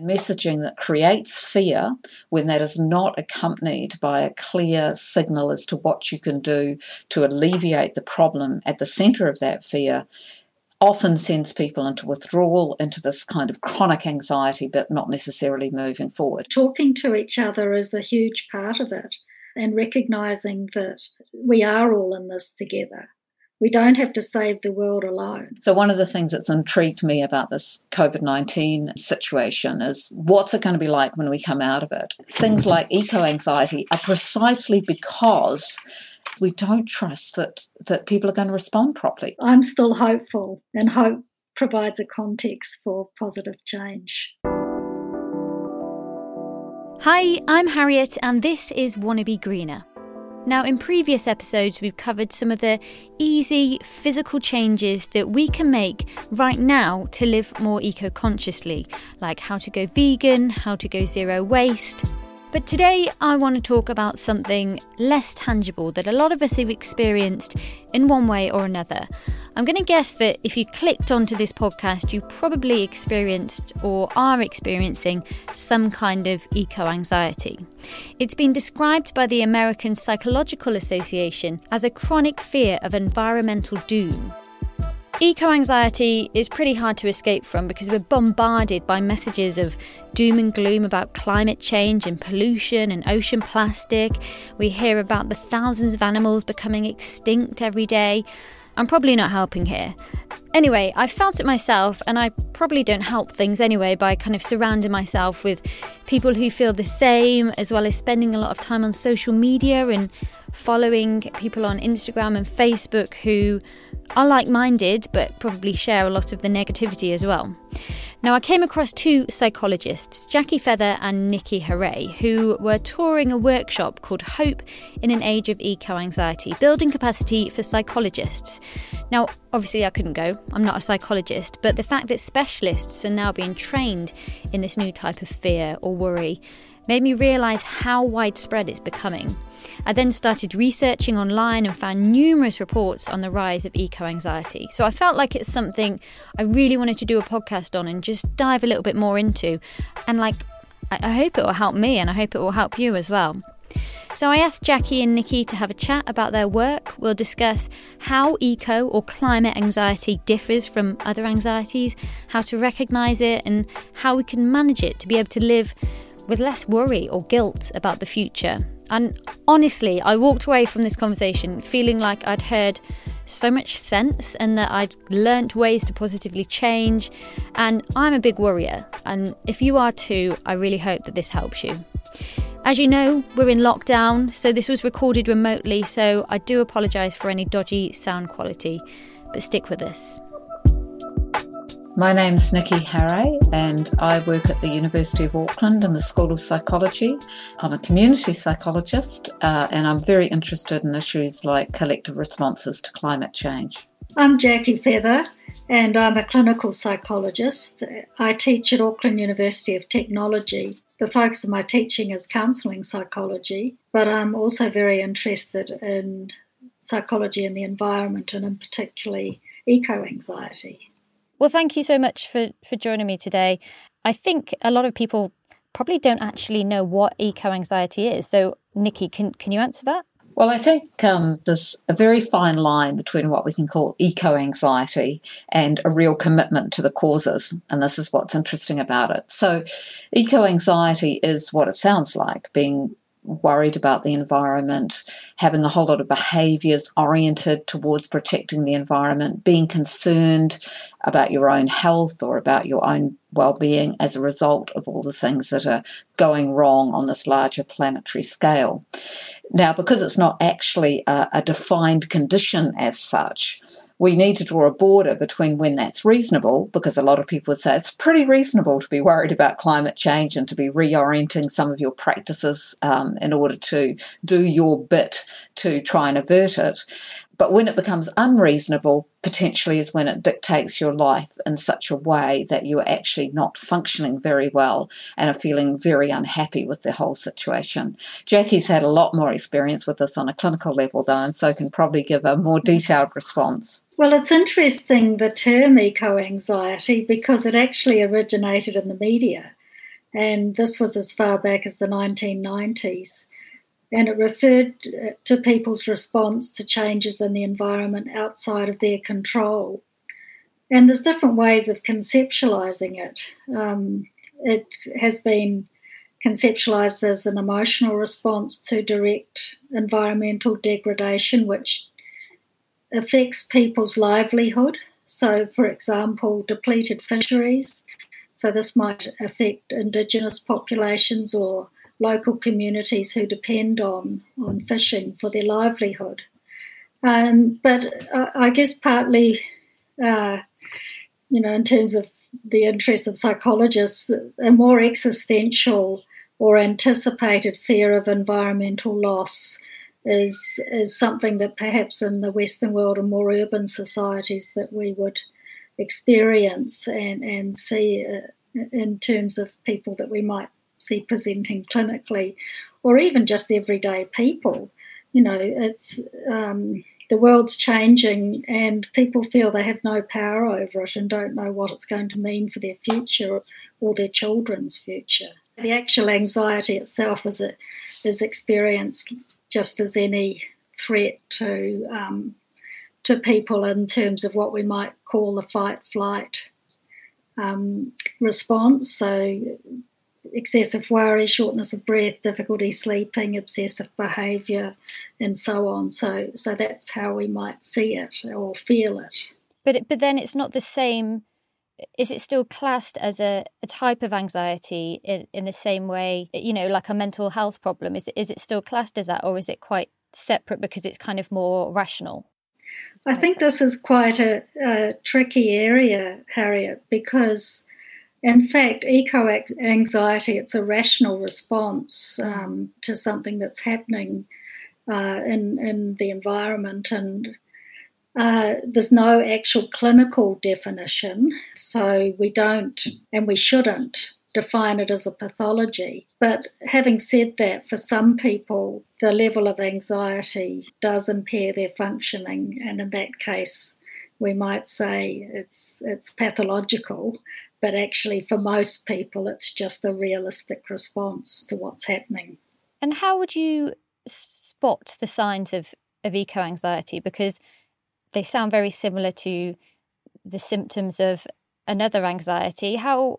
Messaging that creates fear when that is not accompanied by a clear signal as to what you can do to alleviate the problem at the centre of that fear often sends people into withdrawal, into this kind of chronic anxiety, but not necessarily moving forward. Talking to each other is a huge part of it, and recognizing that we are all in this together. We don't have to save the world alone. So, one of the things that's intrigued me about this COVID 19 situation is what's it going to be like when we come out of it? Things like eco anxiety are precisely because we don't trust that that people are going to respond properly. I'm still hopeful, and hope provides a context for positive change. Hi, I'm Harriet, and this is Wannabe Greener. Now, in previous episodes, we've covered some of the easy physical changes that we can make right now to live more eco consciously, like how to go vegan, how to go zero waste. But today I want to talk about something less tangible that a lot of us have experienced in one way or another. I'm going to guess that if you clicked onto this podcast, you probably experienced or are experiencing some kind of eco anxiety. It's been described by the American Psychological Association as a chronic fear of environmental doom. Eco anxiety is pretty hard to escape from because we're bombarded by messages of doom and gloom about climate change and pollution and ocean plastic. We hear about the thousands of animals becoming extinct every day. I'm probably not helping here. Anyway, I felt it myself, and I probably don't help things anyway by kind of surrounding myself with people who feel the same, as well as spending a lot of time on social media and following people on Instagram and Facebook who are like minded but probably share a lot of the negativity as well. Now, I came across two psychologists, Jackie Feather and Niki Harrè, who were touring a workshop called Hope in an Age of Eco Anxiety Building Capacity for Psychologists. Now, obviously, I couldn't go, I'm not a psychologist, but the fact that specialists are now being trained in this new type of fear or worry made me realise how widespread it's becoming. I then started researching online and found numerous reports on the rise of eco anxiety. So I felt like it's something I really wanted to do a podcast on and just dive a little bit more into. And like, I hope it will help me and I hope it will help you as well. So I asked Jackie and Niki to have a chat about their work. We'll discuss how eco or climate anxiety differs from other anxieties, how to recognise it, and how we can manage it to be able to live with less worry or guilt about the future. And honestly, I walked away from this conversation feeling like I'd heard so much sense and that I'd learnt ways to positively change. And I'm a big worrier. And if you are too, I really hope that this helps you. As you know, we're in lockdown, so this was recorded remotely, so I do apologise for any dodgy sound quality, but stick with us. My name's Niki Harrè, and I work at the University of Auckland in the School of Psychology. I'm a community psychologist, uh, and I'm very interested in issues like collective responses to climate change. I'm Jackie Feather, and I'm a clinical psychologist. I teach at Auckland University of Technology. The focus of my teaching is counselling psychology, but I'm also very interested in psychology and the environment, and in particularly eco anxiety. Well, thank you so much for, for joining me today. I think a lot of people probably don't actually know what eco anxiety is. So, Niki, can, can you answer that? Well, I think um, there's a very fine line between what we can call eco anxiety and a real commitment to the causes. And this is what's interesting about it. So, eco anxiety is what it sounds like being worried about the environment, having a whole lot of behaviors oriented towards protecting the environment, being concerned about your own health or about your own well being as a result of all the things that are going wrong on this larger planetary scale. Now, because it's not actually a, a defined condition as such, we need to draw a border between when that's reasonable, because a lot of people would say it's pretty reasonable to be worried about climate change and to be reorienting some of your practices um, in order to do your bit to try and avert it. But when it becomes unreasonable, potentially is when it dictates your life in such a way that you are actually not functioning very well and are feeling very unhappy with the whole situation. Jackie's had a lot more experience with this on a clinical level, though, and so can probably give a more detailed response. Well, it's interesting the term eco anxiety because it actually originated in the media. and this was as far back as the 1990s. And it referred to people's response to changes in the environment outside of their control. And there's different ways of conceptualizing it. Um, it has been conceptualized as an emotional response to direct environmental degradation, which affects people's livelihood. So, for example, depleted fisheries. So, this might affect indigenous populations or local communities who depend on, on fishing for their livelihood. Um, but uh, I guess partly, uh, you know, in terms of the interest of psychologists, a more existential or anticipated fear of environmental loss is is something that perhaps in the Western world and more urban societies that we would experience and and see uh, in terms of people that we might see presenting clinically, or even just everyday people. You know, it's um, the world's changing, and people feel they have no power over it and don't know what it's going to mean for their future or their children's future. The actual anxiety itself is experienced just as any threat to um, to people in terms of what we might call the fight flight um, response. So excessive worry, shortness of breath, difficulty sleeping, obsessive behaviour, and so on. So, so that's how we might see it or feel it. But but then it's not the same. Is it still classed as a, a type of anxiety in, in the same way, you know, like a mental health problem? Is it, is it still classed as that, or is it quite separate because it's kind of more rational? I think this is quite a, a tricky area, Harriet, because in fact, eco anxiety, it's a rational response um, to something that's happening uh, in, in the environment. And uh, there's no actual clinical definition, so we don't and we shouldn't define it as a pathology. But having said that, for some people, the level of anxiety does impair their functioning, and in that case, we might say it's it's pathological but actually for most people it's just a realistic response to what's happening. And how would you spot the signs of, of eco anxiety? Because they sound very similar to the symptoms of another anxiety. How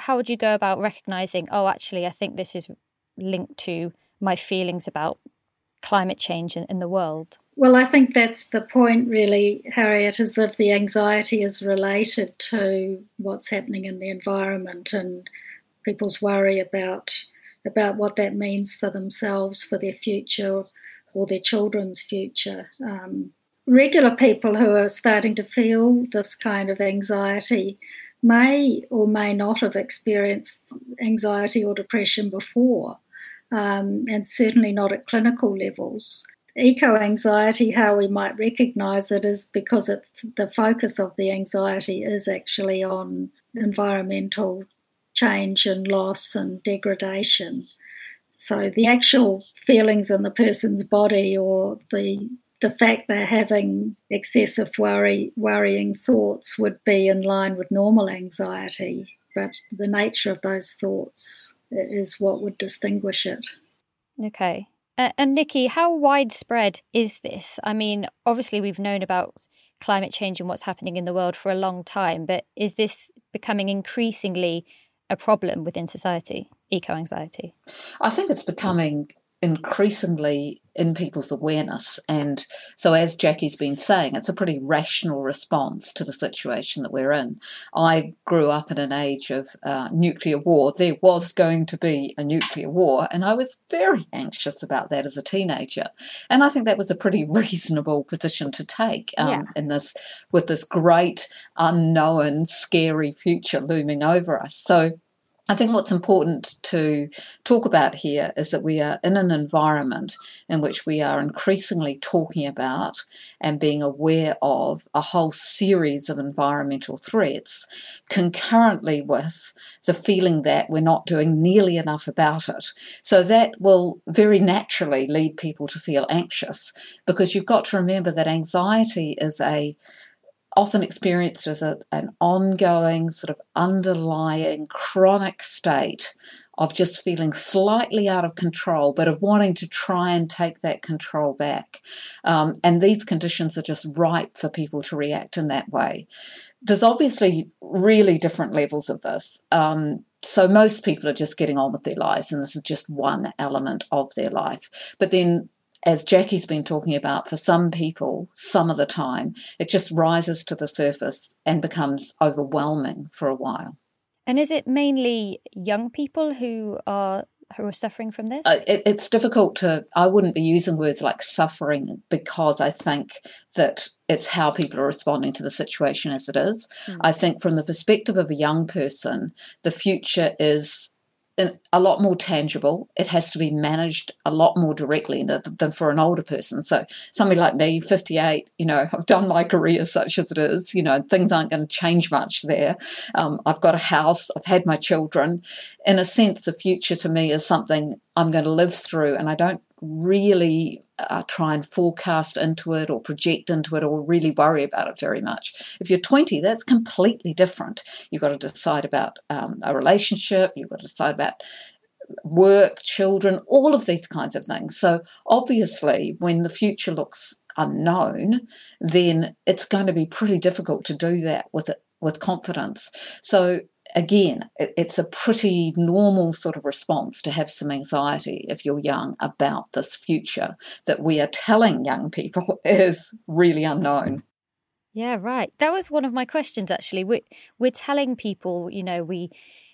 how would you go about recognizing oh actually i think this is linked to my feelings about climate change in, in the world well, I think that's the point, really, Harriet, is if the anxiety is related to what's happening in the environment and people's worry about about what that means for themselves, for their future, or their children's future. Um, regular people who are starting to feel this kind of anxiety may or may not have experienced anxiety or depression before, um, and certainly not at clinical levels eco anxiety, how we might recognize it is because it's the focus of the anxiety is actually on environmental change and loss and degradation. So the actual feelings in the person's body or the the fact they're having excessive worry worrying thoughts would be in line with normal anxiety, but the nature of those thoughts is what would distinguish it. Okay. Uh, and Niki, how widespread is this? I mean, obviously, we've known about climate change and what's happening in the world for a long time, but is this becoming increasingly a problem within society, eco anxiety? I think it's becoming increasingly in people's awareness. And so, as Jackie's been saying, it's a pretty rational response to the situation that we're in. I grew up in an age of uh, nuclear war. There was going to be a nuclear war, and I was very anxious about that as a teenager. And I think that was a pretty reasonable position to take um, yeah. in this, with this great unknown, scary future looming over us. So I think what's important to talk about here is that we are in an environment in which we are increasingly talking about and being aware of a whole series of environmental threats, concurrently with the feeling that we're not doing nearly enough about it. So that will very naturally lead people to feel anxious because you've got to remember that anxiety is a often experienced as a, an ongoing, sort of underlying chronic state of just feeling slightly out of control, but of wanting to try and take that control back. Um, and these conditions are just ripe for people to react in that way. There's obviously really different levels of this. Um, so most people are just getting on with their lives, and this is just one element of their life. But then as Jackie's been talking about, for some people, some of the time, it just rises to the surface and becomes overwhelming for a while. And is it mainly young people who are who are suffering from this? Uh, it, it's difficult to. I wouldn't be using words like suffering because I think that it's how people are responding to the situation as it is. Mm. I think from the perspective of a young person, the future is a lot more tangible. It has to be managed a lot more directly than for an older person. So somebody like me, 58, you know, I've done my career such as it is. You know, things aren't going to change much there. Um, I've got a house. I've had my children. In a sense, the future to me is something I'm going to live through, and I don't really uh, try and forecast into it or project into it or really worry about it very much. If you're 20, that's completely different. You've got to decide about um, a relationship, you've got to decide about work, children, all of these kinds of things. So, obviously, when the future looks unknown, then it's going to be pretty difficult to do that with it with confidence. So again, it's a pretty normal sort of response to have some anxiety if you're young about this future that we are telling young people is really unknown. Yeah, right. That was one of my questions actually. We're, we're telling people, you know, we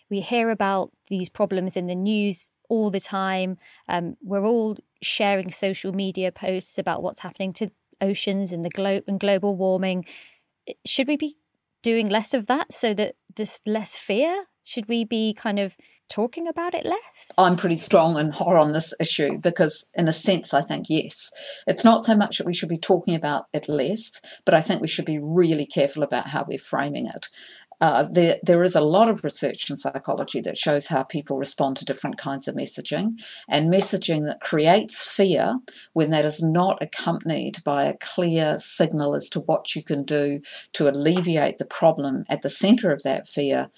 we hear about these problems in the news all the time. Um, we're all sharing social media posts about what's happening to oceans and the globe and global warming. Should we be doing less of that so that there's less fear? Should we be kind of talking about it less? I'm pretty strong and hot on this issue because, in a sense, I think yes. It's not so much that we should be talking about it less, but I think we should be really careful about how we're framing it. Uh, there, there is a lot of research in psychology that shows how people respond to different kinds of messaging, and messaging that creates fear when that is not accompanied by a clear signal as to what you can do to alleviate the problem at the center of that fear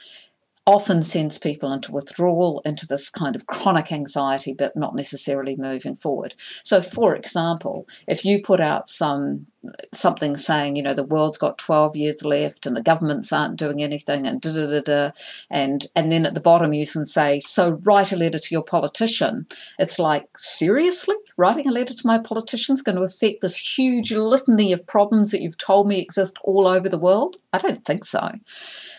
often sends people into withdrawal, into this kind of chronic anxiety, but not necessarily moving forward. So, for example, if you put out some something saying, you know, the world's got 12 years left and the governments aren't doing anything and da da da da, and and then at the bottom you can say, so write a letter to your politician. It's like seriously, writing a letter to my politician is going to affect this huge litany of problems that you've told me exist all over the world? I don't think so.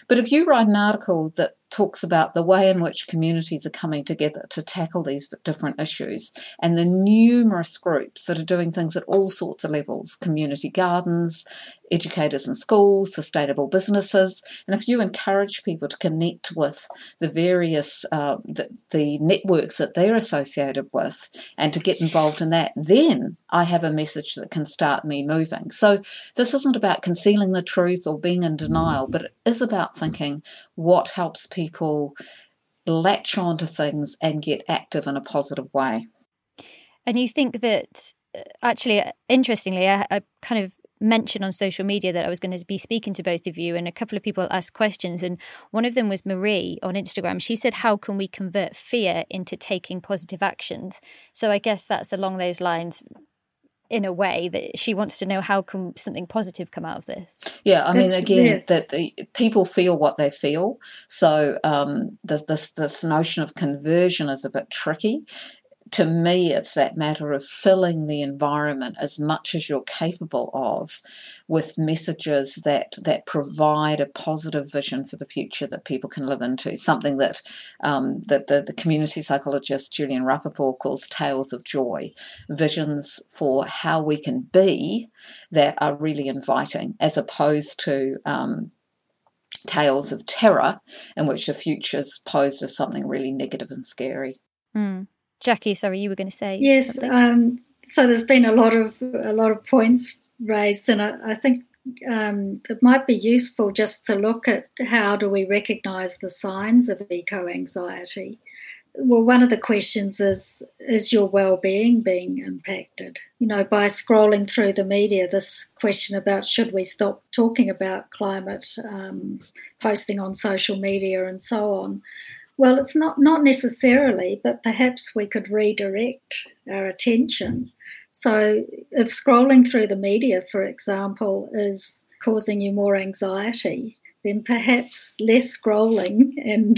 But if you write an article that talks about the way in which communities are coming together to tackle these different issues and the numerous groups that are doing things at all sorts of levels community gardens, educators in schools, sustainable businesses. And if you encourage people to connect with the various uh, the, the networks that they're associated with and to get involved in that, then I have a message that can start me moving. So this isn't about concealing the truth or being in denial, but it is about thinking what helps people latch onto things and get active in a positive way. And you think that uh, actually, interestingly, I, I kind of mention on social media that I was going to be speaking to both of you, and a couple of people asked questions. And one of them was Marie on Instagram. She said, How can we convert fear into taking positive actions? So I guess that's along those lines in a way that she wants to know how can something positive come out of this yeah i mean again yeah. that the, people feel what they feel so um, this this notion of conversion is a bit tricky to me, it's that matter of filling the environment as much as you're capable of with messages that that provide a positive vision for the future that people can live into. Something that um, that the, the community psychologist Julian Rappaport calls tales of joy, visions for how we can be that are really inviting, as opposed to um, tales of terror in which the future is posed as something really negative and scary. Mm. Jackie, sorry, you were going to say yes. Um, so there's been a lot of a lot of points raised, and I, I think um, it might be useful just to look at how do we recognise the signs of eco anxiety. well, one of the questions is is your well-being being impacted? You know, by scrolling through the media, this question about should we stop talking about climate, um, posting on social media, and so on. Well, it's not not necessarily, but perhaps we could redirect our attention. So, if scrolling through the media, for example, is causing you more anxiety, then perhaps less scrolling and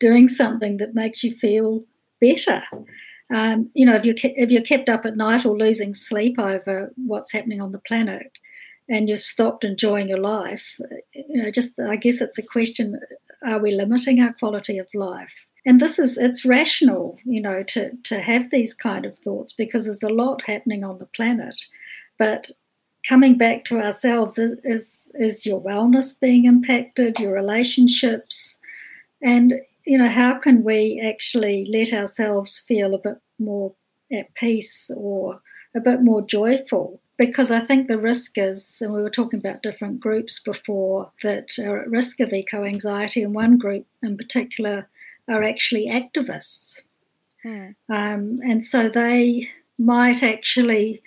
doing something that makes you feel better. Um, you know, if you're if you're kept up at night or losing sleep over what's happening on the planet, and you've stopped enjoying your life, you know, just I guess it's a question: Are we limiting our quality of life? And this is it's rational, you know, to to have these kind of thoughts because there's a lot happening on the planet, but coming back to ourselves is, is, is your wellness being impacted, your relationships, and you know how can we actually let ourselves feel a bit more at peace or a bit more joyful? Because I think the risk is, and we were talking about different groups before that are at risk of eco anxiety, and one group in particular are actually activists. Hmm. Um, and so they might actually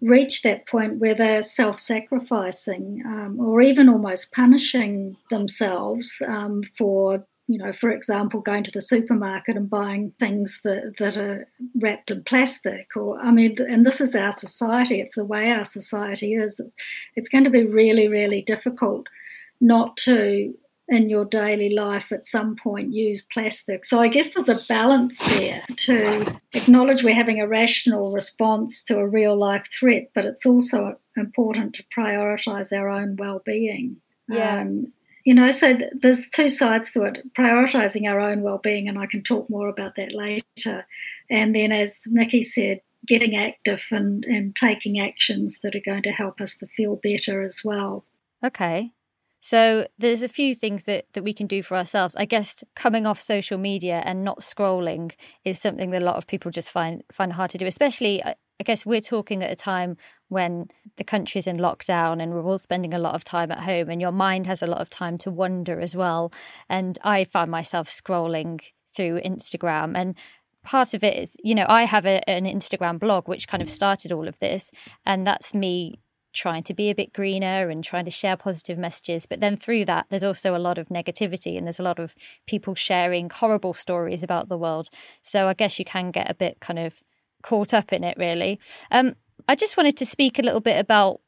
reach that point where they're self sacrificing um, or even almost punishing themselves um, for, you know, for example, going to the supermarket and buying things that, that are wrapped in plastic. Or, I mean, and this is our society, it's the way our society is. It's going to be really, really difficult not to in your daily life at some point use plastic. So I guess there's a balance there to acknowledge we're having a rational response to a real life threat, but it's also important to prioritize our own well-being. Yeah. Um, you know, so there's two sides to it: prioritizing our own well-being, and I can talk more about that later. And then, as Niki said, getting active and, and taking actions that are going to help us to feel better as well. Okay. So there's a few things that, that we can do for ourselves. I guess coming off social media and not scrolling is something that a lot of people just find find hard to do. Especially, I guess we're talking at a time when the country's in lockdown and we're all spending a lot of time at home, and your mind has a lot of time to wander as well. And I find myself scrolling through Instagram and part of it is you know i have a, an instagram blog which kind of started all of this and that's me trying to be a bit greener and trying to share positive messages. But then through that, there's also a lot of negativity and there's a lot of people sharing horrible stories about the world. So I guess you can get a bit kind of caught up in it, really. Um, I just wanted to speak a little bit about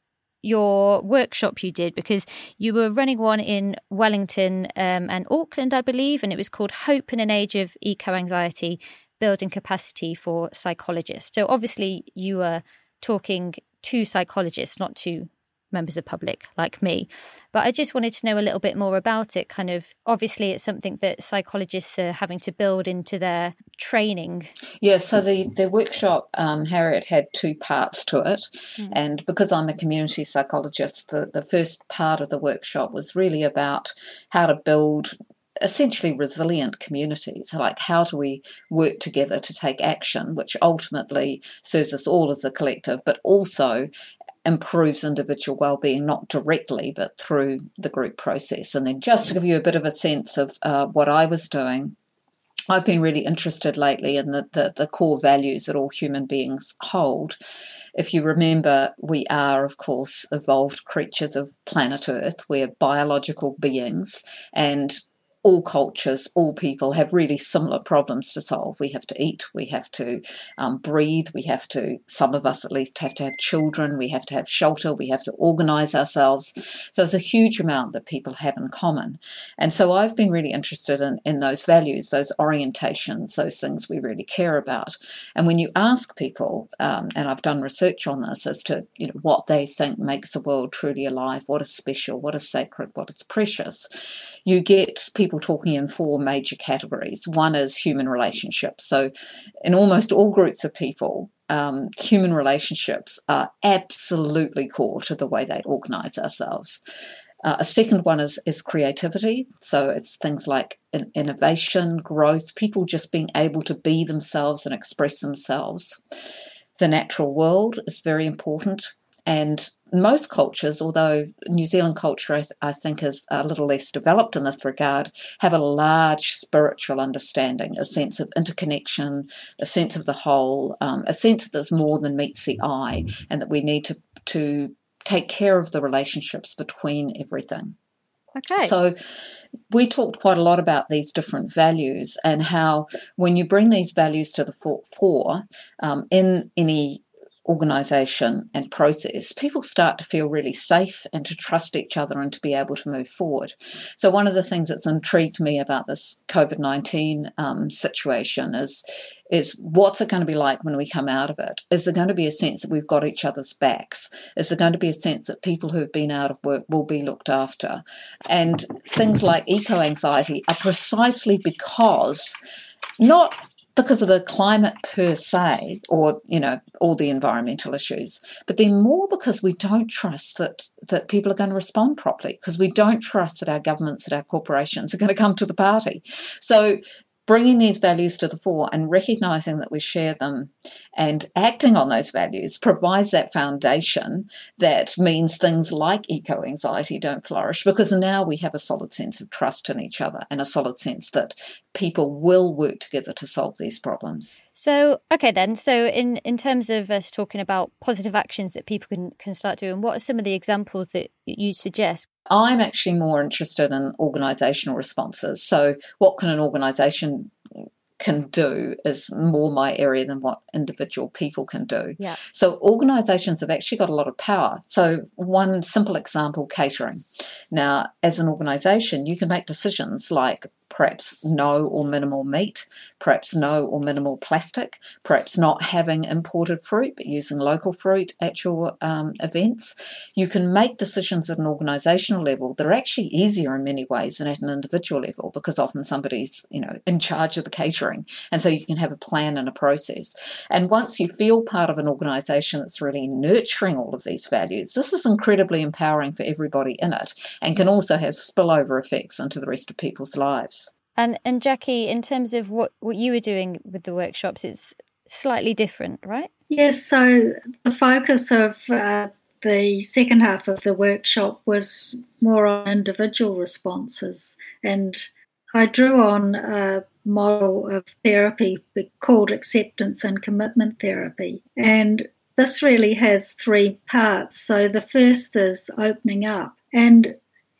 your workshop you did because you were running one in Wellington um, and Auckland, I believe, and it was called Hope in an Age of Eco Anxiety Building Capacity for Psychologists. So obviously, you were talking to psychologists, not to members of public like me. But I just wanted to know a little bit more about it. Kind of obviously, it's something that psychologists are having to build into their training. Yeah, so the, the workshop, um, Harriet, had two parts to it. Mm. And because I'm a community psychologist, the, the first part of the workshop was really about how to build essentially resilient communities. Like, how do we work together to take action, which ultimately serves us all as a collective, but also improves individual well-being not directly but through the group process and then just to give you a bit of a sense of uh, what i was doing I've been really interested lately in the, the, the, core values that all human beings hold. If you remember, we are, of course, evolved creatures of planet Earth. We're biological beings, and all cultures, all people have really similar problems to solve. We have to eat, we have to um, breathe, we have to, some of us at least, have to have children, we have to have shelter, we have to organize ourselves. So there's a huge amount that people have in common. And so I've been really interested in, in those values, those orientations, those things we really care about. And when you ask people, um, and I've done research on this as to you know what they think makes the world truly alive, what is special, what is sacred, what is precious, you get people people talking in four major categories. One is human relationships. So, in almost all groups of people, um, human relationships are absolutely core to the way they organize ourselves. Uh, a second one is, is creativity. So it's things like innovation, growth, people just being able to be themselves and express themselves. The natural world is very important And most cultures, although New Zealand culture, I, th- I, think, is a little less developed in this regard, have a large spiritual understanding, a sense of interconnection, a sense of the whole, um, a sense that there's more than meets the eye, and that we need to to take care of the relationships between everything. Okay. So we talked quite a lot about these different values and how when you bring these values to the fore um, in any organization and process, people start to feel really safe and to trust each other and to be able to move forward. So, one of the things that's intrigued me about this COVID 19 um, situation is, is what's it going to be like when we come out of it? Is there going to be a sense that we've got each other's backs? Is there going to be a sense that people who have been out of work will be looked after? And things like eco anxiety are precisely because not because of the climate per se or you know all the environmental issues but they're more because we don't trust that that people are going to respond properly because we don't trust that our governments that our corporations are going to come to the party. So bringing these values to the fore and recognizing that we share them and acting on those values provides that foundation that means things like eco anxiety don't flourish because now we have a solid sense of trust in each other and a solid sense that people will work together to solve these problems. So, okay, then. So, in, in terms of us talking about positive actions that people can, can start doing, what are some of the examples that you suggest? I'm actually more interested in organisational responses. So, what can an organisation can do is more my area than what individual people can do. Yeah. So organizations have actually got a lot of power. So one simple example catering. Now as an organization you can make decisions like perhaps no or minimal meat, perhaps no or minimal plastic, perhaps not having imported fruit but using local fruit at your um, events. You can make decisions at an organisational level that are actually easier in many ways than at an individual level because often somebody's you know in charge of the catering, and so you can have a plan and a process. And once you feel part of an organisation that's really nurturing all of these values, this is incredibly empowering for everybody in it, and can also have spillover effects into the rest of people's lives. And and Jackie, in terms of what what you were doing with the workshops, it's slightly different, right? Yes. So the focus of uh, the second half of the workshop was more on individual responses, and I drew on a model of therapy called acceptance and commitment therapy, and this really has three parts. So the first is opening up, and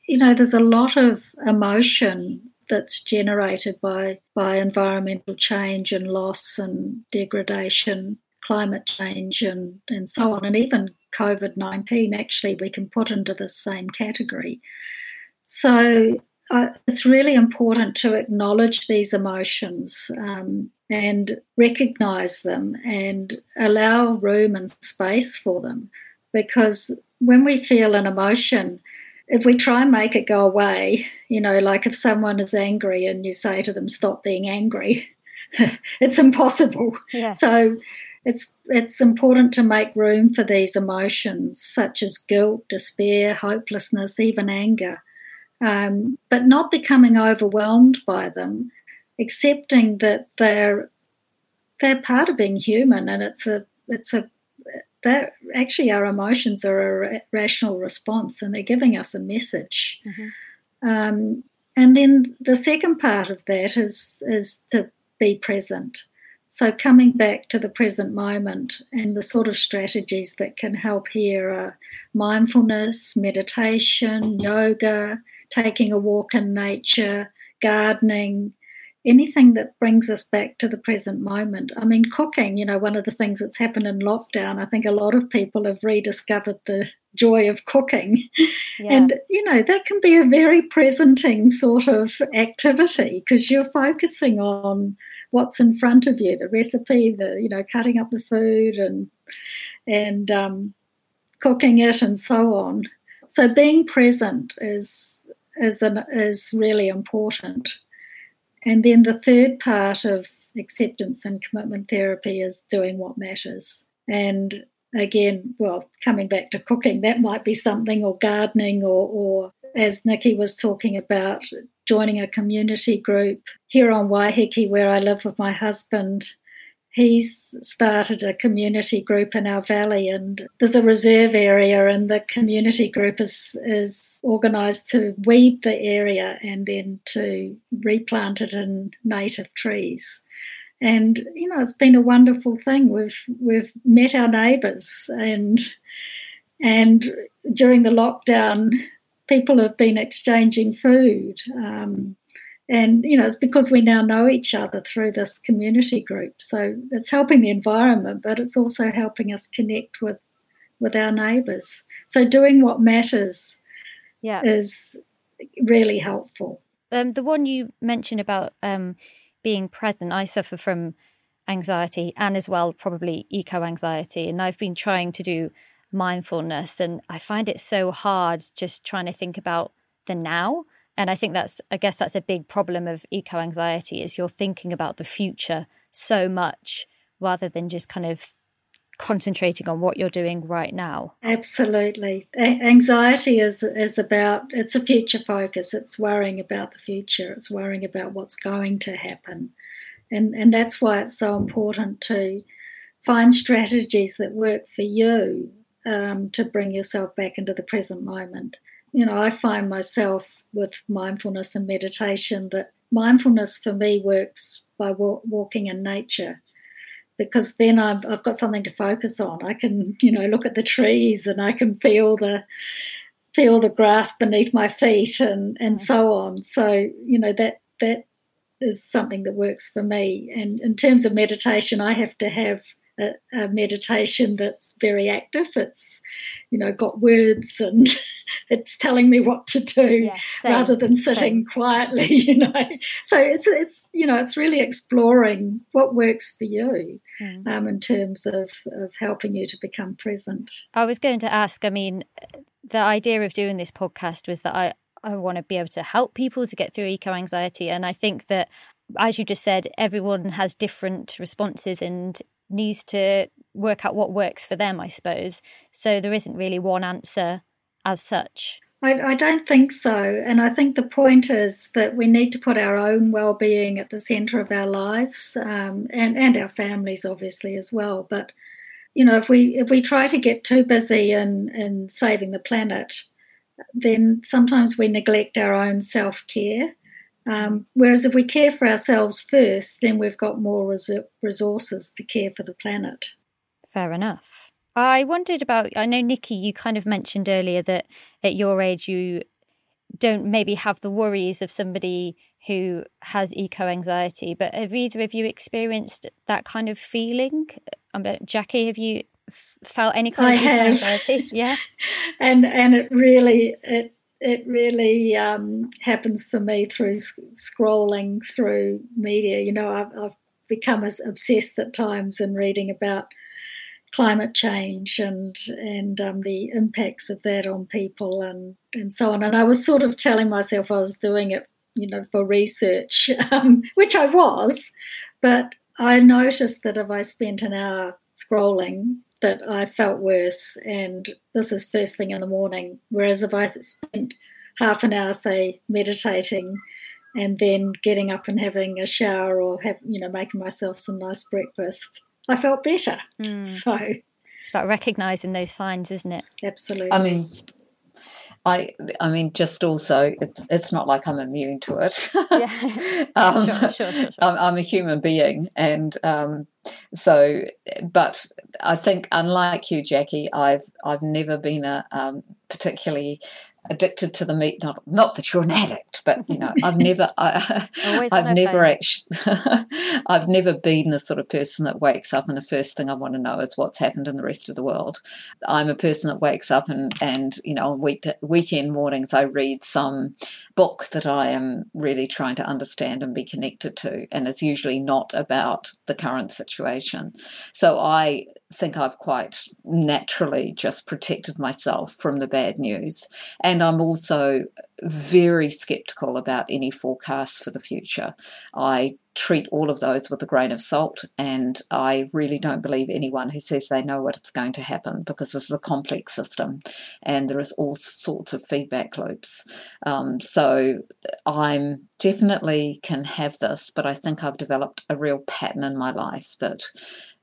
you know, there's a lot of emotion that's generated by, by environmental change and loss and degradation, climate change, and, and so on. And even COVID 19, actually, we can put into the same category. So uh, it's really important to acknowledge these emotions um, and recognize them and allow room and space for them. Because when we feel an emotion, if we try and make it go away, you know, like if someone is angry and you say to them, stop being angry, it's impossible. Yeah. So it's it's important to make room for these emotions such as guilt, despair, hopelessness, even anger, um, but not becoming overwhelmed by them, accepting that they're they're part of being human, and it's a it's a that actually our emotions are a rational response and they're giving us a message. Mm-hmm. Um, and then the second part of that is is to be present. So coming back to the present moment and the sort of strategies that can help here are mindfulness, meditation, yoga, taking a walk in nature, gardening, anything that brings us back to the present moment. I mean, cooking, you know, one of the things that's happened in lockdown, I think a lot of people have rediscovered the joy of cooking. Yeah. And, you know, that can be a very presenting sort of activity because you're focusing on what's in front of you, the recipe, the, you know, cutting up the food and, and, um, cooking it and so on. So being present is, is, an, is really important. And then the third part of acceptance and commitment therapy is doing what matters. And again, well, coming back to cooking, that might be something, or gardening, or, or as Niki was talking about, joining a community group here on Waiheke, where I live with my husband. He's started a community group in our valley and there's a reserve area and the community group is is organized to weed the area and then to replant it in native trees. And you know it's been a wonderful thing. We've we've met our neighbors and and during the lockdown people have been exchanging food um, and you know it's because we now know each other through this community group. So it's helping the environment but it's also helping us connect with with our neighbors so doing what matters yeah. is really helpful. Um, the one you mentioned about um, being present i suffer from anxiety and as well probably eco anxiety. And i've been trying to do mindfulness and i find it so hard just trying to think about the now and i think that's i guess that's a big problem of eco anxiety is you're thinking about the future so much rather than just kind of concentrating on what you're doing right now. Absolutely. A- anxiety is is about it's a future focus. It's worrying about the future. It's worrying about what's going to happen. And and that's why it's so important to find strategies that work for you um, to bring yourself back into the present moment. You know i find myself with mindfulness and meditation that mindfulness for me works by walking in nature because then I've, I've, got something to focus on. I can, you know, look at the trees and I can feel the feel the grass beneath my feet and and mm. so on. So you know that that is something that works for me. And in terms of meditation, I have to have a, a meditation that's very active. It's, you know, got words and it's telling me what to do yeah, rather than sitting same. quietly, you know. So it's it's you know it's really exploring what works for you mm. um, in terms of of helping you to become present. I was going to ask. I mean, the idea of doing this podcast was that I I want to be able to help people to get through eco anxiety, and I think that as you just said, everyone has different responses and needs to work out what works for them, I suppose. So there isn't really one answer as such. I, I, don't think so. And I think the point is that we need to put our own well being at the centre of our lives um, and, and our families, obviously, as well. But, you know, if we if we try to get too busy in, in saving the planet, then sometimes we neglect our own self care. Um, whereas if we care for ourselves first, then we've got more res- resources to care for the planet. Fair enough. I wondered about, I know, Niki, you kind of mentioned earlier that at your age you don't maybe have the worries of somebody who has eco anxiety, but have either of you experienced that kind of feeling? Um, Jackie, have you felt any kind I of eco anxiety? Yeah. and and it really, it it really um, happens for me through scrolling through media. You know, I've, I've become as obsessed at times in reading about climate change and and um, the impacts of that on people and and so on. And I was sort of telling myself I was doing it, you know, for research, um, which I was, but I noticed that if I spent an hour scrolling that I felt worse, and this is first thing in the morning. Whereas if I spent half an hour, say, meditating, and then getting up and having a shower or have you know making myself some nice breakfast, I felt better. Mm. So it's about recognizing those signs, isn't it? Absolutely. I mean, I I mean, just also, it's it's not like I'm immune to it. yeah. um, sure, sure, sure. I'm, I'm, a human being, and um, so, but I think, unlike you, Jackie, I've I've never been a um, particularly addicted to the meat. Not not that you're an addict, but you know, I've never, I, have never actually, I've never been the sort of person that wakes up and the first thing I want to know is what's happened in the rest of the world. I'm a person that wakes up and and you know, on week weekend mornings I read some book that I am really trying to understand and be connected to, and it's usually not about the current situation. So I think I've quite naturally just protected myself from the bad news. And I'm also very skeptical about any forecasts for the future. I treat all of those with a grain of salt, and I really don't believe anyone who says they know what's going to happen because this is a complex system and there is all sorts of feedback loops. Um, so I'm definitely can have this, but I think I've developed a real pattern in my life that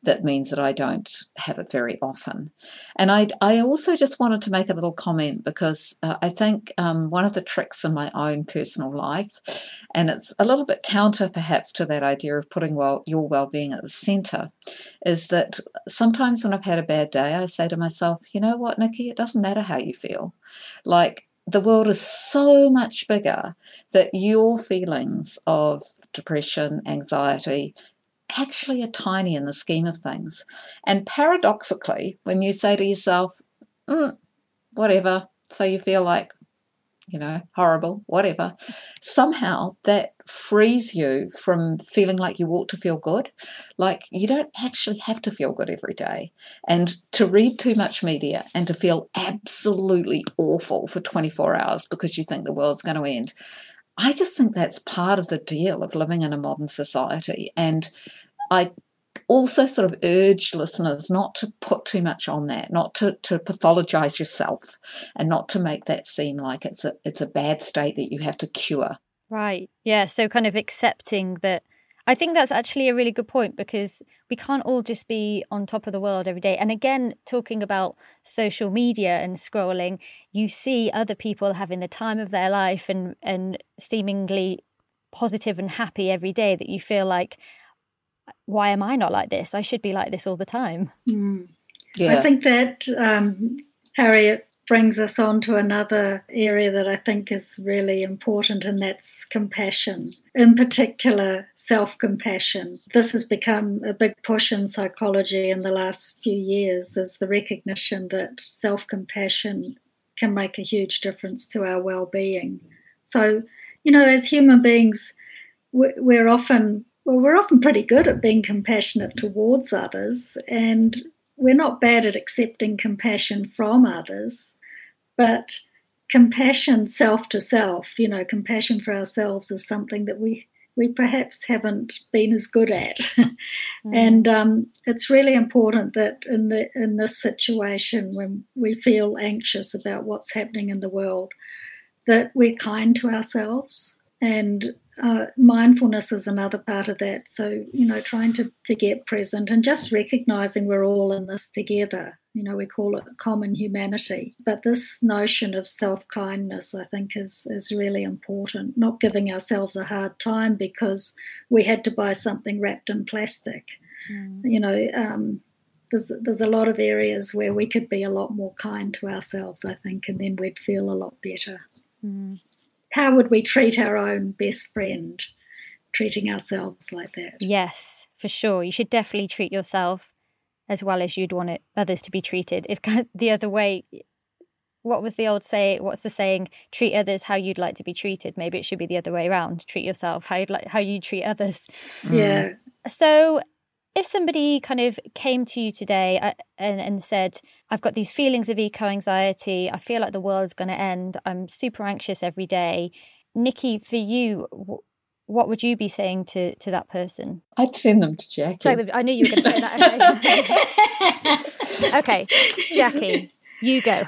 that means that I don't have it very often. And I, I also just wanted to make a little comment because uh, I think um, one of the tricks in my own personal life, and it's a little bit counter perhaps to that idea of putting well, your well-being at the centre, is that sometimes when I've had a bad day, I say to myself, you know what, Niki, it doesn't matter how you feel. Like the world is so much bigger that your feelings of depression, anxiety, actually are tiny in the scheme of things. And paradoxically, when you say to yourself, mm, whatever, so you feel like, you know, horrible, whatever, somehow that frees you from feeling like you ought to feel good. Like you don't actually have to feel good every day. And to read too much media and to feel absolutely awful for 24 hours because you think the world's going to end I just think that's part of the deal of living in a modern society. And I also sort of urge listeners not to put too much on that, not to, to pathologize yourself and not to make that seem like it's a it's a bad state that you have to cure. Right. Yeah. So kind of accepting that I think that's actually a really good point because we can't all just be on top of the world every day. And again, talking about social media and scrolling, you see other people having the time of their life and, and seemingly positive and happy every day that you feel like, why am I not like this? I should be like this all the time. Mm. Yeah. I think that um, Harriet brings us on to another area that I think is really important, and that's compassion. In particular, self compassion. This has become a big push in psychology in the last few years, is the recognition that self compassion can make a huge difference to our well being. So, you know, as human beings, we're often well, we're often pretty good at being compassionate towards others, and we're not bad at accepting compassion from others. But compassion self to self, you know, compassion for ourselves is something that we we perhaps haven't been as good at. mm. And um, it's really important that in the in this situation when we feel anxious about what's happening in the world, that we're kind to ourselves and uh, mindfulness is another part of that. So, you know, trying to, to get present and just recognizing we're all in this together. You know, we call it common humanity. But this notion of self kindness, I think, is, is really important. Not giving ourselves a hard time because we had to buy something wrapped in plastic. Mm. You know, um, there's, there's a lot of areas where we could be a lot more kind to ourselves, I think, and then we'd feel a lot better. Mm how would we treat our own best friend? Treating ourselves like that. Yes, for sure. You should definitely treat yourself as well as you'd want it, others to be treated. It's kind of the other way. What was the old say? What's the saying? Treat others how you'd like to be treated. Maybe it should be the other way around. Treat yourself how you'd like how you treat others. Yeah. So if somebody kind of came to you today uh, and, and said, I've got these feelings of eco anxiety, I feel like the world's going to end, I'm super anxious every day. Niki, for you, what would you be saying to, to that person? I'd send them to Jackie. I knew you were going to say that. Okay. okay, Jackie, you go.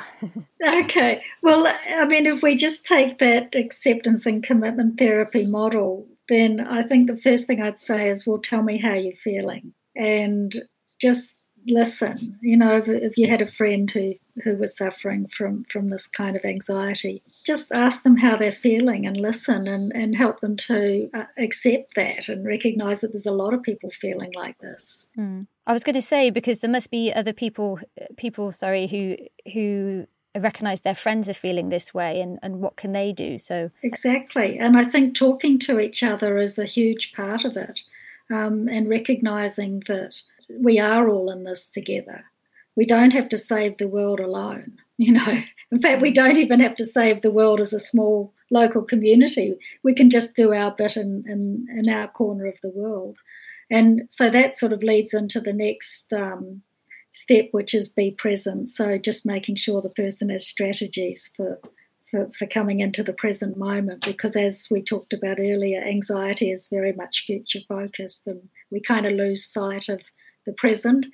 okay. Well, I mean, if we just take that acceptance and commitment therapy model, then I think the first thing I'd say is, well, tell me how you're feeling and just listen. You know, if, if, you had a friend who, who was suffering from, from this kind of anxiety, just ask them how they're feeling and listen and, and help them to uh, accept that and recognize that there's a lot of people feeling like this. Mm. I was going to say because there must be other people, people, sorry, who who recognize their friends are feeling this way and, and what can they do so exactly and i think talking to each other is a huge part of it um, and recognizing that we are all in this together. We don't have to save the world alone. You know, in fact, we don't even have to save the world as a small local community. We can just do our bit in, in, in our corner of the world. And so that sort of leads into the next um, step, which is be present. So just making sure the person has strategies for for, for coming into the present moment because as we talked about earlier anxiety is very much future focused and we kind of lose sight of the present.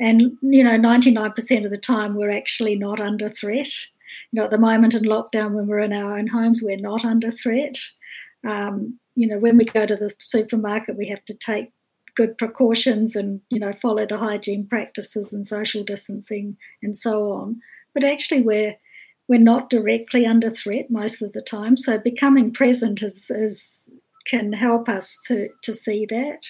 And you know 99% of the time we're actually not under threat. You know at the moment in lockdown when we're in our own homes we're not under threat. Um, you know when we go to the supermarket we have to take good precautions and you know follow the hygiene practices and social distancing and so on. But actually we're we're not directly under threat most of the time. So becoming present is, is can help us to, to see that.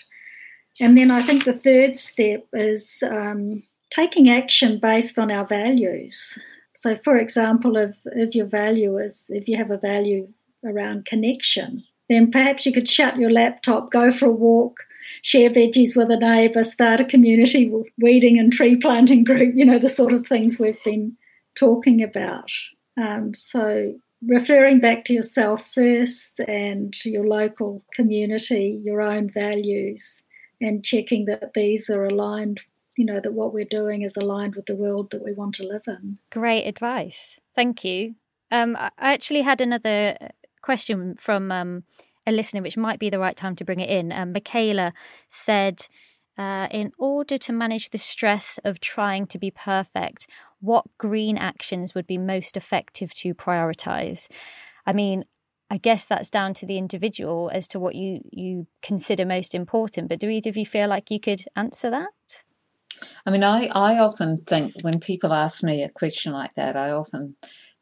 And then I think the third step is um, taking action based on our values. So, for example, if, if your value is, if you have a value around connection, then perhaps you could shut your laptop, go for a walk, share veggies with a neighbour, start a community weeding and tree planting group, you know, the sort of things we've been talking about. Um, so, referring back to yourself first and your local community, your own values, and checking that these are aligned, you know, that what we're doing is aligned with the world that we want to live in. Great advice. Thank you. Um, I actually had another question from um, a listener, which might be the right time to bring it in. Um, Michaela said, uh, in order to manage the stress of trying to be perfect, what green actions would be most effective to prioritize? I mean, I guess that's down to the individual as to what you, you consider most important. But do either of you feel like you could answer that? I mean, I, I often think when people ask me a question like that, I often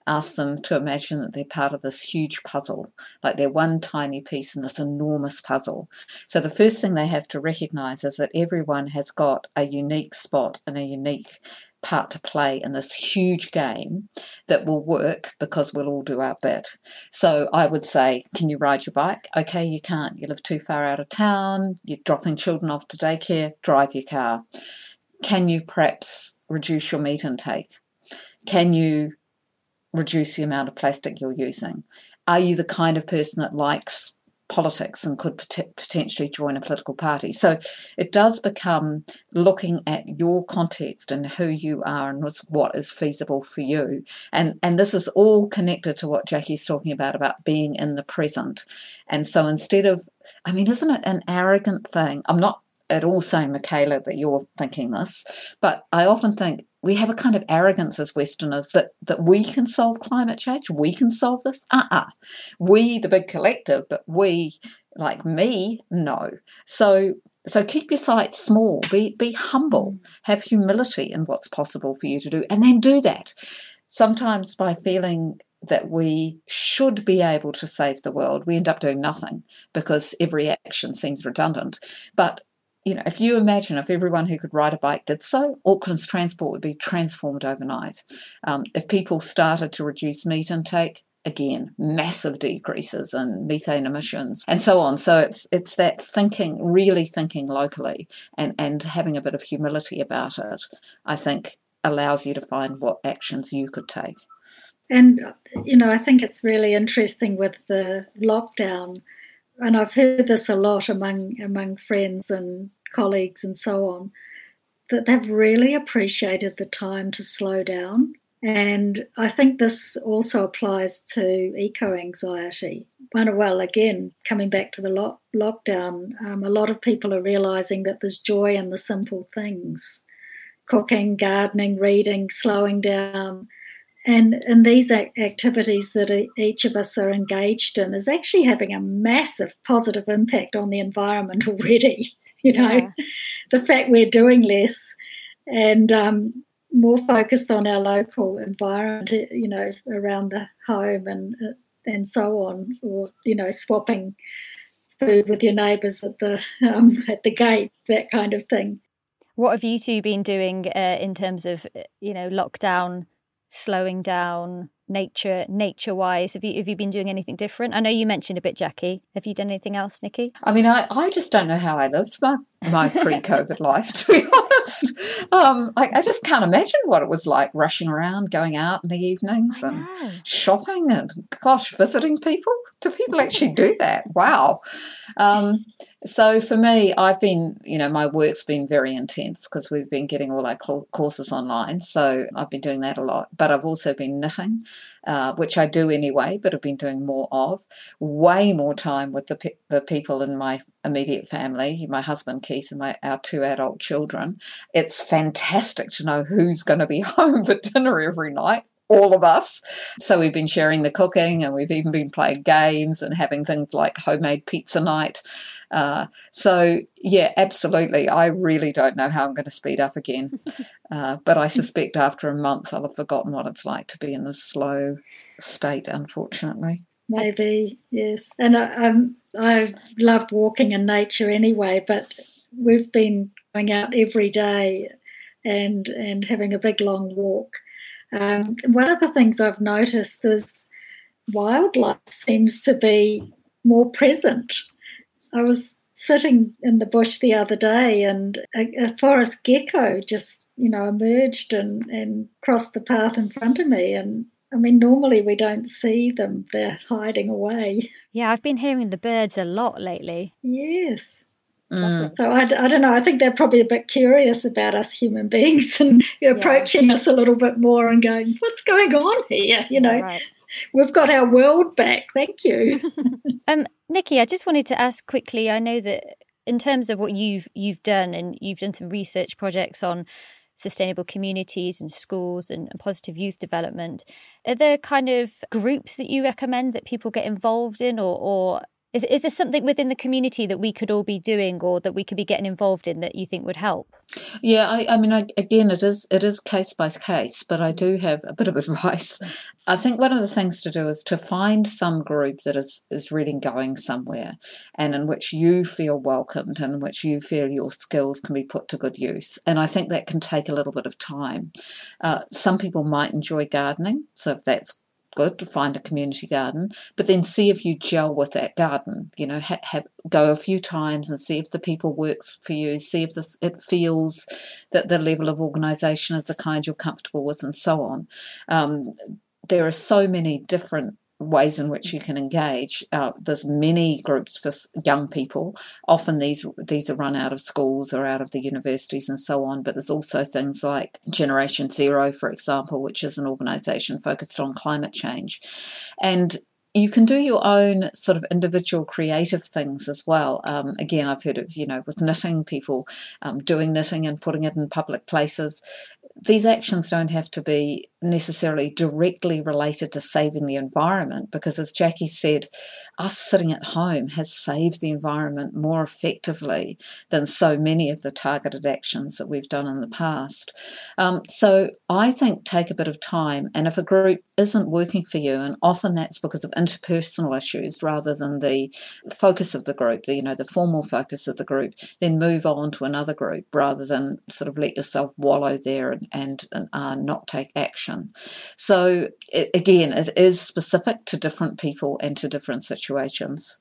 ask them to imagine that they're part of this huge puzzle, like they're one tiny piece in this enormous puzzle. So the first thing they have to recognize is that everyone has got a unique spot and a unique part to play in this huge game that will work because we'll all do our bit. So I would say, can you ride your bike? Okay, you can't. You live too far out of town, you're dropping children off to daycare, drive your car. Can you perhaps reduce your meat intake? Can you reduce the amount of plastic you're using? Are you the kind of person that likes politics and could pot- potentially join a political party? So it does become looking at your context and who you are and what is feasible for you. And and this is all connected to what Jackie's talking about about being in the present. And so instead of, I mean, isn't it an arrogant thing? I'm not at all saying, Michaela, that you're thinking this, but I often think we have a kind of arrogance as Westerners that, that we can solve climate change, we can solve this. Uh uh-uh. uh We, the big collective, but we, like me, no. So so keep your sights small, be be humble, mm. have humility in what's possible for you to do, and then do that. Sometimes by feeling that we should be able to save the world, we end up doing nothing because every action seems redundant. But you know, if you imagine if everyone who could ride a bike did so, Auckland's transport would be transformed overnight. Um, if people started to reduce meat intake, again, massive decreases in methane emissions and so on. So it's it's that thinking, really thinking locally and, and having a bit of humility about it, I think allows you to find what actions you could take. And, you know, I think it's really interesting with the lockdown and I've heard this a lot among among friends and colleagues and so on, that they've really appreciated the time to slow down. And I think this also applies to eco anxiety. Well, again, coming back to the lock- lockdown, um, a lot of people are realizing that there's joy in the simple things cooking, gardening, reading, slowing down, and and these activities that each of us are engaged in is actually having a massive positive impact on the environment already. You know, yeah. the fact we're doing less and um, more focused on our local environment, you know, around the home and uh, and so on, or you know, swapping food with your neighbours at the um, at the gate, that kind of thing. What have you two been doing uh, in terms of uh, you know lockdown slowing down nature nature wise have you have you been doing anything different? I know you mentioned a bit jackie. Have you done anything else niki? I mean i, I just don't know how i lived my, my pre-covid life to be honest um, I, I, just can't imagine what it was like rushing around going out in the evenings and shopping and gosh visiting people do people actually do that? Wow. Um, so for me, I've been, you know, my work's been very intense because we've been getting all our courses online. So I've been doing that a lot. But I've also been knitting, uh, which I do anyway, but I've been doing more of. Way more time with the, pe- the people in my immediate family, my husband Keith and my our two adult children. It's fantastic to know who's going to be home for dinner every night all of us. So we've been sharing the cooking and we've even been playing games and having things like homemade pizza night. Uh, so, yeah, absolutely. I really don't know how I'm going to speed up again. Uh, but I suspect after a month I'll have forgotten what it's like to be in this slow state, unfortunately. Maybe, yes. And I, um, I love walking in nature anyway, but we've been going out every day and and having a big long walk um, one of the things I've noticed is wildlife seems to be more present. I was sitting in the bush the other day and a, a forest gecko just, you know, emerged and, and crossed the path in front of me. And I mean, normally we don't see them, they're hiding away. Yeah, I've been hearing the birds a lot lately. Yes. Mm. So I, I don't know. I think they're probably a bit curious about us human beings and approaching yeah. us a little bit more and going, "What's going on here?" You know, right. we've got our world back. Thank you. um, Niki, I just wanted to ask quickly. I know that in terms of what you've you've done, and you've done some research projects on sustainable communities and schools and, and, positive youth development. Are there kind of groups that you recommend that people get involved in, or, or is, is there something within the community that we could all be doing or that we could be getting involved in that you think would help? Yeah, I, I mean, I, again, it is it is case by case, but I do have a bit of advice. I think one of the things to do is to find some group that is, is really going somewhere and in which you feel welcomed and in which you feel your skills can be put to good use. And I think that can take a little bit of time. Uh, some people might enjoy gardening, so if that's good to find a community garden, but then see if you gel with that garden. You know, ha- have, go a few times and see if the people works for you. See if this it feels that the level of organisation is the kind you're comfortable with, and so on. Um, there are so many different ways in which you can engage. Uh, there's many groups for young people. Often these these are run out of schools or out of the universities and so on. But there's also things like Generation Zero, for example, which is an organisation focused on climate change, and you can do your own sort of individual creative things as well. Um, again, I've heard of, you know, with knitting, people um, doing knitting and putting it in public places these actions don't have to be necessarily directly related to saving the environment because, as Jackie said, us sitting at home has saved the environment more effectively than so many of the targeted actions that we've done in the past. Um, so I think take a bit of time, and if a group isn't working for you, and often that's because of interpersonal issues rather than the focus of the group, the, you know, the formal focus of the group, then move on to another group rather than sort of let yourself wallow there and, uh, not take action. So it, again, it is specific to different people and to different situations.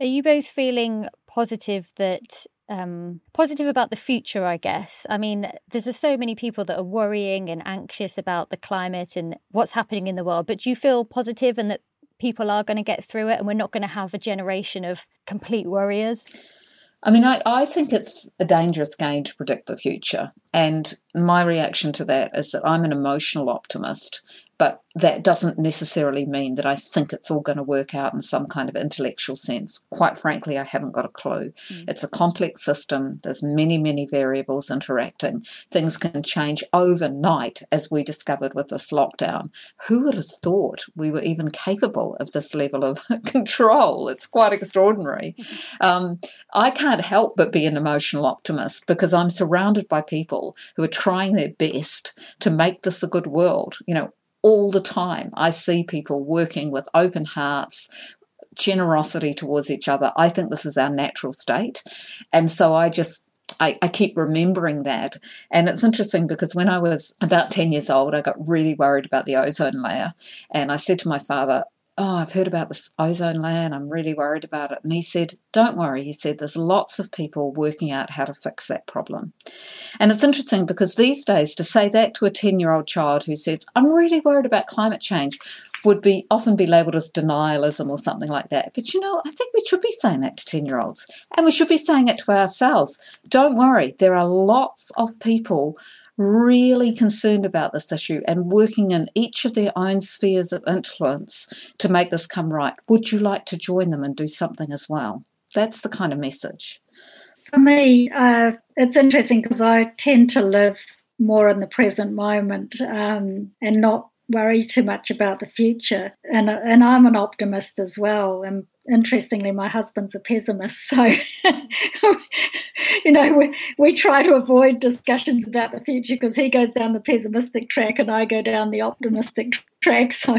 Are you both feeling positive that um, positive about the future, I guess. I mean, there's so many people that are worrying and anxious about the climate and what's happening in the world. But do you feel positive and that people are going to get through it and we're not going to have a generation of complete worriers? I mean, I, I think it's a dangerous game to predict the future. And my reaction to that is that I'm an emotional optimist, but that doesn't necessarily mean that I think it's all going to work out in some kind of intellectual sense. Quite frankly, I haven't got a clue. Mm. It's a complex system, there's many, many variables interacting. Things can change overnight, as we discovered with this lockdown. Who would have thought we were even capable of this level of control? It's quite extraordinary. Um, I can't help but be an emotional optimist because I'm surrounded by people who are trying their best to make this a good world. You know, all the time. I see people working with open hearts, generosity towards each other. I think this is our natural state. And so I just I, I, keep remembering that. And it's interesting because when I was about 10 years old, I got really worried about the ozone layer. And I said to my father, oh, I've heard about this ozone layer and I'm really worried about it. And he said, don't worry. He said, there's lots of people working out how to fix that problem. And it's interesting because these days to say that to a 10 year old child who says, I'm really worried about climate change, would be often be labelled as denialism or something like that. But you know, I think we should be saying that to 10 year olds and we should be saying it to ourselves. Don't worry, there are lots of people really concerned about this issue and working in each of their own spheres of influence to make this come right. Would you like to join them and do something as well? That's the kind of message. For me, uh, it's interesting because I tend to live more in the present moment um, and not worry too much about the future. And and I'm an optimist as well. And interestingly, my husband's a pessimist, so you know we we try to avoid discussions about the future because he goes down the pessimistic track and I go down the optimistic track. So,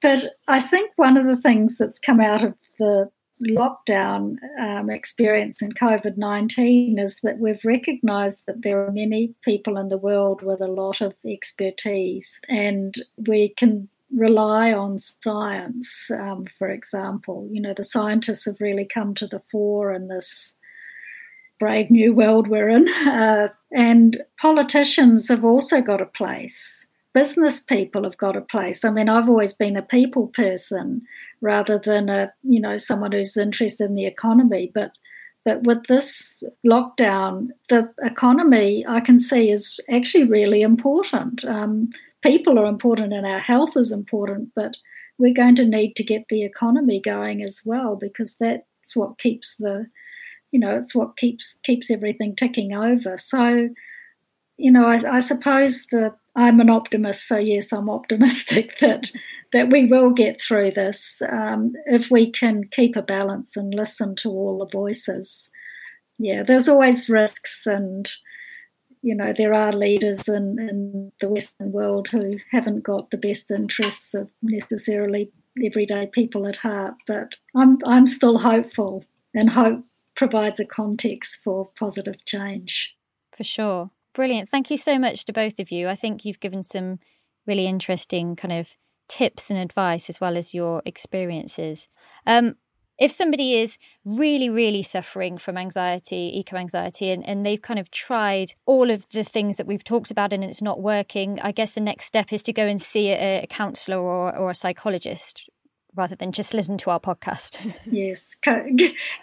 but I think one of the things that's come out of the lockdown um, experience in COVID 19 is that we've recognized that there are many people in the world with a lot of expertise, and we can rely on science, um, for example. You know, the scientists have really come to the fore in this brave new world we're in, uh, and politicians have also got a place business people have got a place. I mean, I've always been a people person rather than a you know someone who's interested in the economy, but but with this lockdown, the economy I can see is actually really important. Um, people are important and our health is important, but we're going to need to get the economy going as well because that's what keeps the you know it's what keeps keeps everything ticking over. So you know, I, I suppose the I'm an optimist, so yes, I'm optimistic that that we will get through this um, if we can keep a balance and listen to all the voices. Yeah, there's always risks, and you know there are leaders in, in the Western world who haven't got the best interests of necessarily everyday people at heart. But I'm I'm still hopeful, and hope provides a context for positive change. For sure. Brilliant. Thank you so much to both of you. I think you've given some really interesting kind of tips and advice as well as your experiences. Um, if somebody is really, really suffering from anxiety, eco anxiety, and, and they've kind of tried all of the things that we've talked about and it's not working, I guess the next step is to go and see a, a counsellor or, or a psychologist rather than just listen to our podcast. yes,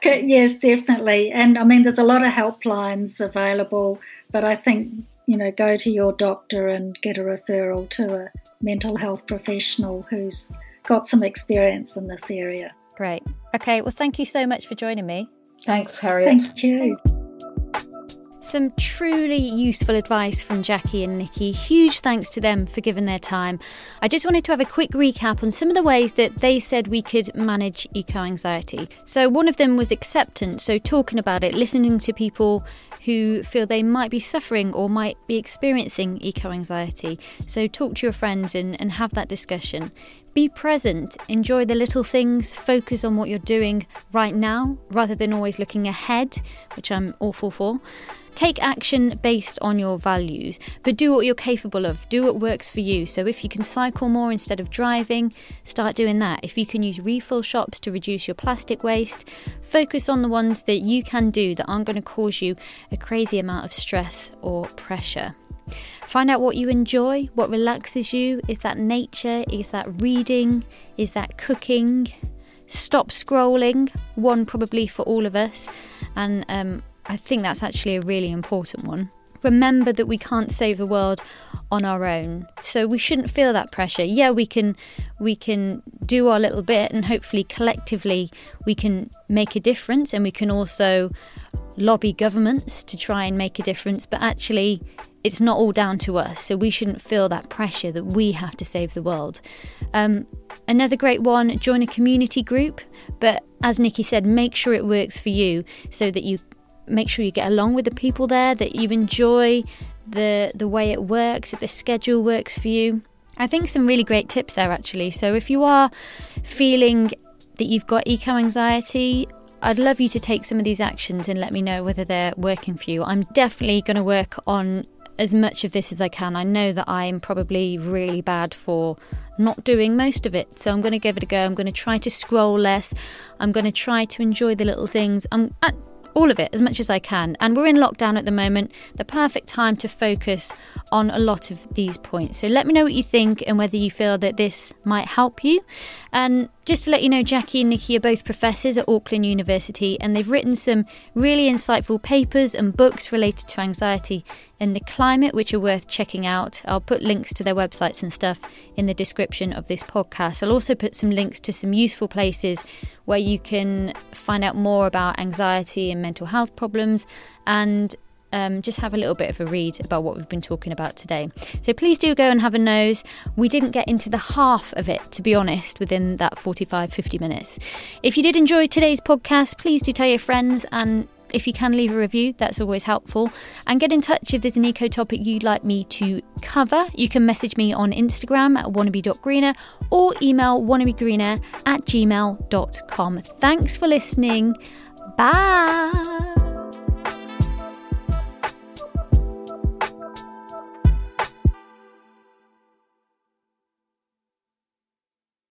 yes, definitely. And I mean, there's a lot of helplines available. But I think, you know, go to your doctor and get a referral to a mental health professional who's got some experience in this area. Great. Okay. Well, thank you so much for joining me. Thanks, Harriet. Thank you. Some truly useful advice from Jackie and Niki. Huge thanks to them for giving their time. I just wanted to have a quick recap on some of the ways that they said we could manage eco anxiety. So, one of them was acceptance, so talking about it, listening to people who feel they might be suffering or might be experiencing eco anxiety. So, talk to your friends and, and have that discussion. Be present, enjoy the little things, focus on what you're doing right now rather than always looking ahead, which I'm awful for. Take action based on your values, but do what you're capable of. Do what works for you. So, if you can cycle more instead of driving, start doing that. If you can use refill shops to reduce your plastic waste, focus on the ones that you can do that aren't going to cause you a crazy amount of stress or pressure. Find out what you enjoy, what relaxes you. Is that nature? Is that reading? Is that cooking? Stop scrolling, one probably for all of us. And um, I think that's actually a really important one. Remember that we can't save the world on our own. So we shouldn't feel that pressure. Yeah, we can we can do our little bit and hopefully collectively we can make a difference and we can also lobby governments to try and make a difference, but actually it's not all down to us, so we shouldn't feel that pressure that we have to save the world. Um, another great one join a community group, but as Niki said, make sure it works for you so that you make sure you get along with the people there, that you enjoy the the way it works, that the schedule works for you. I think some really great tips there actually. So if you are feeling that you've got eco anxiety, I'd love you to take some of these actions and let me know whether they're working for you. I'm definitely going to work on as much of this as I can. I know that I'm probably really bad for not doing most of it. So I'm going to give it a go. I'm going to try to scroll less. I'm going to try to enjoy the little things. I'm uh, all of it as much as I can. And we're in lockdown at the moment, the perfect time to focus on a lot of these points. So let me know what you think and whether you feel that this might help you. And just to let you know, Jackie and Niki are both professors at Auckland University and they've written some really insightful papers and books related to anxiety and the climate, which are worth checking out. I'll put links to their websites and stuff in the description of this podcast. I'll also put some links to some useful places where you can find out more about anxiety and mental health problems and um, just have a little bit of a read about what we've been talking about today. So please do go and have a nose. We didn't get into the half of it, to be honest, within that 45 50 minutes. If you did enjoy today's podcast, please do tell your friends and if you can leave a review, that's always helpful. And get in touch if there's an eco topic you'd like me to cover. You can message me on Instagram at wannabe.greener or email wannabegreener at gmail.com. Thanks for listening. Bye.